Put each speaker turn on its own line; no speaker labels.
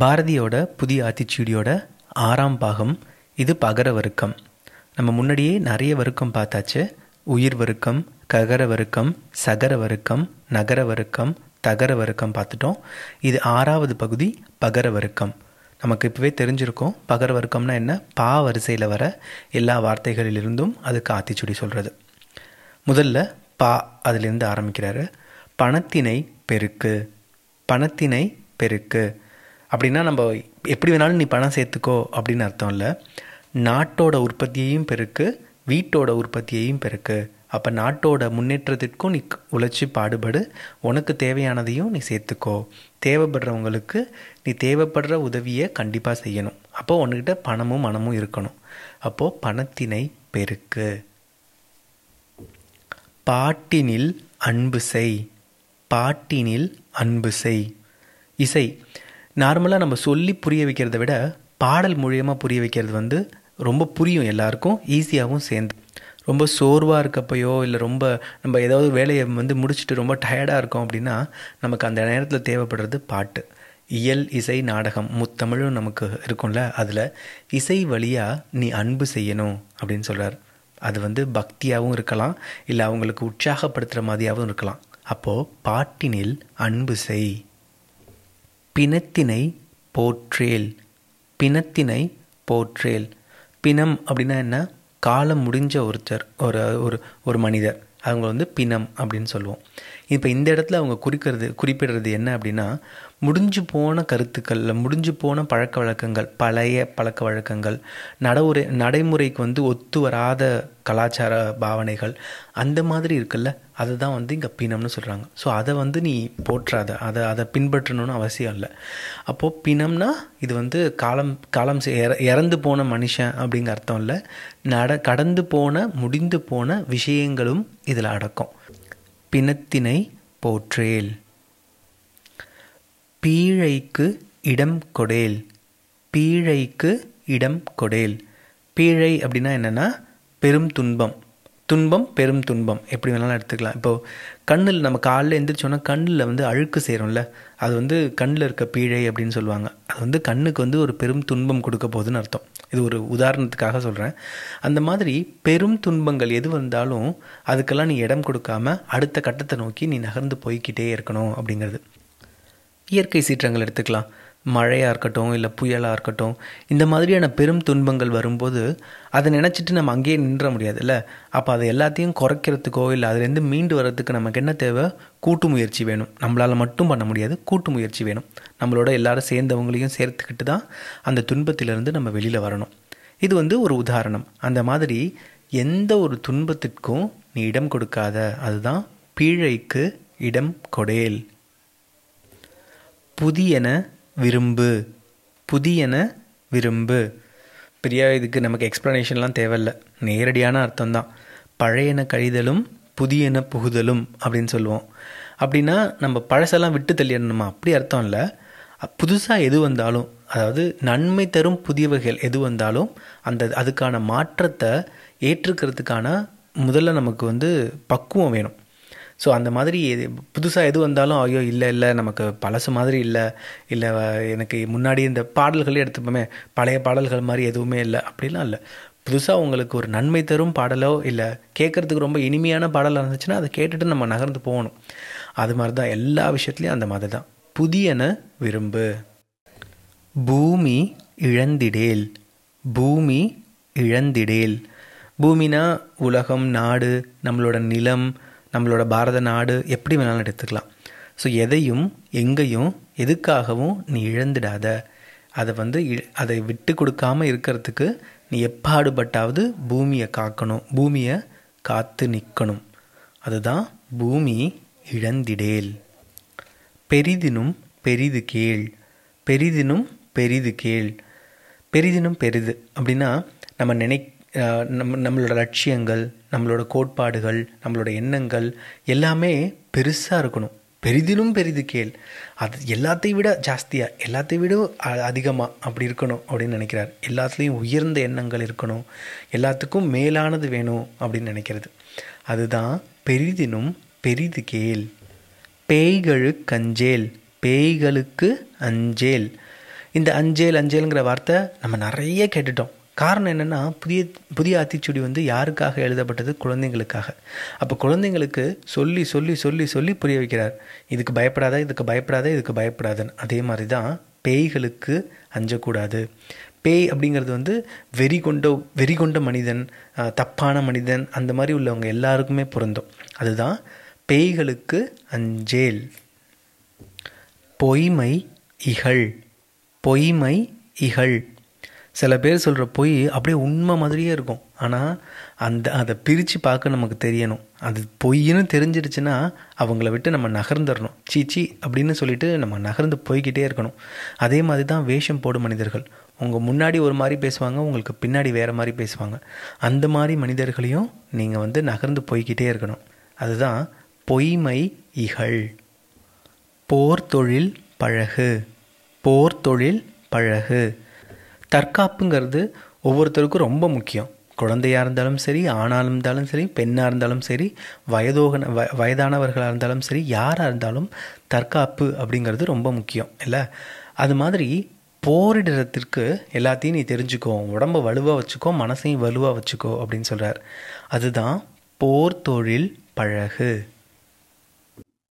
பாரதியோட புதிய ஆத்திச்சூடியோட ஆறாம் பாகம் இது பகர வருக்கம். நம்ம முன்னாடியே நிறைய வருக்கம் பார்த்தாச்சு. உயிர் வருக்கம் ககர வருக்கம் சகர வருக்கம் நகர வருக்கம் தகர வருக்கம் பார்த்துட்டோம். இது ஆறாவது பகுதி பகர வருக்கம். நமக்கு இப்போவே தெரிஞ்சிருக்கும் பகர வருக்கம்னா என்ன? பா வரிசையில் வர எல்லா வார்த்தைகளிலிருந்தும் அதுக்கு ஆத்திச்சுடி சொல்கிறது முதல்ல பா அதிலிருந்து ஆரம்பிக்கிறாரு. பணத்தினை பெருக்கு. பணத்தினை பெருக்கு. அப்படின்னா நம்ம எப்படி வேணாலும் நீ பணம் சேர்த்துக்கோ அப்படின்னு அர்த்தம் இல்லை நாட்டோட உற்பத்தியையும் பெருக்கு வீட்டோட உற்பத்தியையும் பெருக்கு. அப்போ நாட்டோட முன்னேற்றத்திற்கும் நீ உழைச்சி பாடுபடு. உனக்கு தேவையானதையும் நீ சேர்த்துக்கோ. தேவைப்படுறவங்களுக்கு நீ தேவைப்படுற உதவியை கண்டிப்பாக செய்யணும். அப்போ உன்கிட்ட பணமும் மனமும் இருக்கணும். அப்போது பணத்தினை பெருக்கு. பாட்டினில் அன்பு செய். பாட்டினில் அன்பு செய். இசை. நார்மலாக நம்ம சொல்லி புரிய வைக்கிறத விட பாடல் மூலியமாக புரிய வைக்கிறது வந்து ரொம்ப புரியும் எல்லாருக்கும் ஈஸியாகவும் சேர்ந்து. ரொம்ப சோர்வாக இருக்கப்பையோ இல்லை ரொம்ப நம்ம ஏதாவது வேலையை வந்து முடிச்சுட்டு ரொம்ப டயர்டாக இருக்கோம் அப்படின்னா நமக்கு அந்த நேரத்தில் தேவைப்படுறது பாட்டு. இயல் இசை நாடகம் முத்தமிழும் நமக்கு இருக்கும்ல அதில் இசை வழியாக நீ அன்பு செய்யணும் அப்படின்னு சொல்கிறார் அது வந்து பக்தியாகவும் இருக்கலாம் இல்லை அவங்களுக்கு உற்சாகப்படுத்துகிற மாதிரியாகவும் இருக்கலாம். அப்போது பாட்டினில் அன்பு செய். பிணத்தினை போற்றேல். பிணத்தினை போற்றேல். பிணம் அப்படின்னா என்ன? காலம் முடிஞ்ச ஒருத்தர் ஒரு ஒரு ஒரு மனிதர். அவங்க வந்து பிணம் அப்படின்னு சொல்லுவோம். இப்போ இந்த இடத்துல அவங்க குறிக்கிறது குறிப்பிடுறது என்ன அப்படின்னா முடிஞ்சு போன கருத்துக்கள் முடிஞ்சு போன பழக்க வழக்கங்கள் பழைய பழக்க வழக்கங்கள் நடைமுறை நடைமுறைக்கு வந்து ஒத்து வராத கலாச்சார பாவனைகள் அந்த மாதிரி இருக்குல்ல? அதை தான் வந்து இங்கே பிணம்னு சொல்கிறாங்க ஸோ அதை வந்து நீ போற்றாத. அதை அதை பின்பற்றணும்னு அவசியம் இல்லை. அப்போது பிணம்னா இது வந்து காலம் காலம் இறந்து போன மனுஷன் அப்படிங்கிற அர்த்தம் இல்லை. நட கடந்து போன முடிந்து போன விஷயங்களும் இதில் அடக்கம். பிணத்தினை போற்றேல். பீழைக்கு இடம் கொடேல். பீழைக்கு இடம் கொடேல். பீழை அப்படின்னா என்னென்னா பெரும் துன்பம். துன்பம் பெரும் துன்பம். எப்படி வேணாலும் எடுத்துக்கலாம். இப்போது கண்ணில் நம்ம காலில் எழுந்திரிச்சோன்னா கண்ணில் வந்து அழுக்கு சேரும்ல. அது வந்து கண்ணில் இருக்க பீழை அப்படின்னு சொல்லுவாங்க. அது வந்து கண்ணுக்கு வந்து ஒரு பெரும் துன்பம் கொடுக்க போகுதுன்னு அர்த்தம். இது ஒரு உதாரணத்துக்காக சொல்கிறேன் அந்த மாதிரி பெரும் துன்பங்கள் எது வந்தாலும் அதுக்கெல்லாம் நீ இடம் கொடுக்காம அடுத்த கட்டத்தை நோக்கி நீ நகர்ந்து போய்கிட்டே இருக்கணும் அப்படிங்கிறது. இயற்கை சீற்றங்கள் எடுத்துக்கலாம். மழையாக இருக்கட்டும் இல்லை புயலாக இருக்கட்டும் இந்த மாதிரியான பெரும் துன்பங்கள் வரும்போது அதை நினச்சிட்டு நம்ம அங்கேயே நின்ற முடியாதுல்ல. அப்போ அதை எல்லாத்தையும் குறைக்கிறதுக்கோ இல்லை அதுலேருந்து மீண்டு வர்றதுக்கு நமக்கு என்ன தேவை? கூட்டு முயற்சி வேணும். நம்மளால் மட்டும் பண்ண முடியாது. கூட்டு முயற்சி வேணும். நம்மளோட எல்லாரும் சேர்ந்தவங்களையும் சேர்த்துக்கிட்டு தான் அந்த துன்பத்திலிருந்து நம்ம வெளியில் வரணும். இது வந்து ஒரு உதாரணம். அந்த மாதிரி எந்த ஒரு துன்பத்திற்கும் நீ இடம் கொடுக்காத. அதுதான் பீழைக்கு இடம் கொடேல். புதியன விரும்பு. புதியன விரும்பு. பெரிய இதுக்கு நமக்கு எக்ஸ்ப்ளனேஷன்லாம் தேவையில்ல. நேரடியான அர்த்தம் தான் பழையன கழிதலும் புதியன புகுதலும் அப்படின்னு சொல்லுவோம். அப்படின்னா நம்ம பழசெல்லாம் விட்டு தள்ளிடணுமா? அப்படி அர்த்தம் இல்லை. புதுசாக எது வந்தாலும் அதாவது நன்மை தரும் புதியவைகள் எது வந்தாலும் அந்த அதுக்கான மாற்றத்தை ஏற்றுக்கிறதுக்கான முதல்ல நமக்கு வந்து பக்குவம் வேணும். ஸோ அந்த மாதிரி புதுசாக எது வந்தாலும் ஐயோ இல்லை இல்லை நமக்கு பழசு மாதிரி இல்லை இல்லை எனக்கு முன்னாடி இந்த பாடல்களே எடுத்துப்போமே பழைய பாடல்கள் மாதிரி எதுவுமே இல்லை அப்படிலாம் இல்லை. புதுசாக உங்களுக்கு ஒரு நன்மை தரும் பாடலோ இல்லை கேட்குறதுக்கு ரொம்ப இனிமையான பாடலாக இருந்துச்சுன்னா அதை கேட்டுட்டு நம்ம நகர்ந்து போகணும். அது மாதிரி தான் எல்லா விஷயத்துலையும் அந்த மாதிரி தான் புதியன விரும்பு. பூமி இழந்திடேல். பூமி இழந்திடேல். பூமினா உலகம் நாடு நம்மளோட நிலம் நம்மளோட பாரத நாடு எப்படி வேணாலும் எடுத்துக்கலாம். ஸோ எதையும் எங்கேயும் எதுக்காகவும் நீ இழந்துடாத. அதை வந்து அதை விட்டு கொடுக்காமல் இருக்கிறதுக்கு நீ எப்பாடுபட்டாவது பூமியை காக்கணும். பூமியை காத்து நிற்கணும் அதுதான் பூமி இழந்திடேல். பெரிதினும் பெரிது கேள். பெரிதினும் பெரிது கேள். பெரிதினும் பெரிது அப்படின்னா நம்ம நினை நம்ம நம்மளோட லட்சியங்கள் நம்மளோட கோட்பாடுகள் நம்மளோட எண்ணங்கள் எல்லாமே பெருசாக இருக்கணும். பெரிதிலும் பெரிது கேள். அது எல்லாத்தையும் விட ஜாஸ்தியாக எல்லாத்தையும் விட அதிகமாக அப்படி இருக்கணும் அப்படின்னு நினைக்கிறார். எல்லாத்துலேயும் உயர்ந்த எண்ணங்கள் இருக்கணும். எல்லாத்துக்கும் மேலானது வேணும் அப்படின்னு நினைக்கிறது. அதுதான் பெரிதினும் பெரிது கேள். பேய்களு கஞ்சேல் பேய்களுக்கு அஞ்சேல். இந்த அஞ்சேல் அஞ்சேலுங்கிற வார்த்தை நம்ம நிறைய கேட்டுட்டோம். காரணம் என்னென்னா புதிய புதிய ஆத்திச்சுடி வந்து யாருக்காக எழுதப்பட்டது? குழந்தைங்களுக்காக. அப்போ குழந்தைங்களுக்கு சொல்லி சொல்லி சொல்லி சொல்லி புரிய வைக்கிறார். இதுக்கு பயப்படாத இதுக்கு பயப்படாத இதுக்கு பயப்படாதன்னு. அதே மாதிரி தான் பேய்களுக்கு அஞ்சக்கூடாது. பேய் அப்படிங்கிறது வந்து வெறி கொண்ட வெறி கொண்ட மனிதன் தப்பான மனிதன் அந்த மாதிரி உள்ளவங்க எல்லாருக்குமே பொருந்தும். அதுதான் பேய்களுக்கு அஞ்சேல். பொய்மை இகழ். பொய்மை இகழ். சில பேர் சொல்கிற பொய் அப்படியே உண்மை மாதிரியே இருக்கும். ஆனால் அந்த அதை பிரித்து பார்க்க நமக்கு தெரியணும். அது பொய்ன்னு தெரிஞ்சிருச்சுன்னா அவங்கள விட்டு நம்ம நகர்ந்துடணும் சீச்சி அப்படின்னு சொல்லிட்டு நம்ம நகர்ந்து போய்கிட்டே இருக்கணும். அதே மாதிரி தான் வேஷம் போடும் மனிதர்கள். உங்கள் முன்னாடி ஒரு மாதிரி பேசுவாங்க உங்களுக்கு பின்னாடி வேறு மாதிரி பேசுவாங்க. அந்த மாதிரி மனிதர்களையும் நீங்கள் வந்து நகர்ந்து போய்கிட்டே இருக்கணும். அதுதான் பொய்மை இகழ். போர் தொழில் பழகு. போர் தொழில் பழகு. தற்காப்புங்கிறது ஒவ்வொருத்தருக்கும் ரொம்ப முக்கியம். குழந்தையாக இருந்தாலும் சரி ஆணாக இருந்தாலும் சரி பெண்ணாக இருந்தாலும் சரி வயதோகன வ வயதானவர்களாக இருந்தாலும் சரி யாராக இருந்தாலும் தற்காப்பு அப்படிங்கிறது ரொம்ப முக்கியம் இல்லை? அது மாதிரி போரிடத்திற்கு எல்லாத்தையும் நீ தெரிஞ்சுக்கோ. உடம்ப வலுவாக வச்சுக்கோ மனசையும் வலுவாக வச்சுக்கோ அப்படின்னு சொல்கிறார் அதுதான் போர் தொழில் பழகு.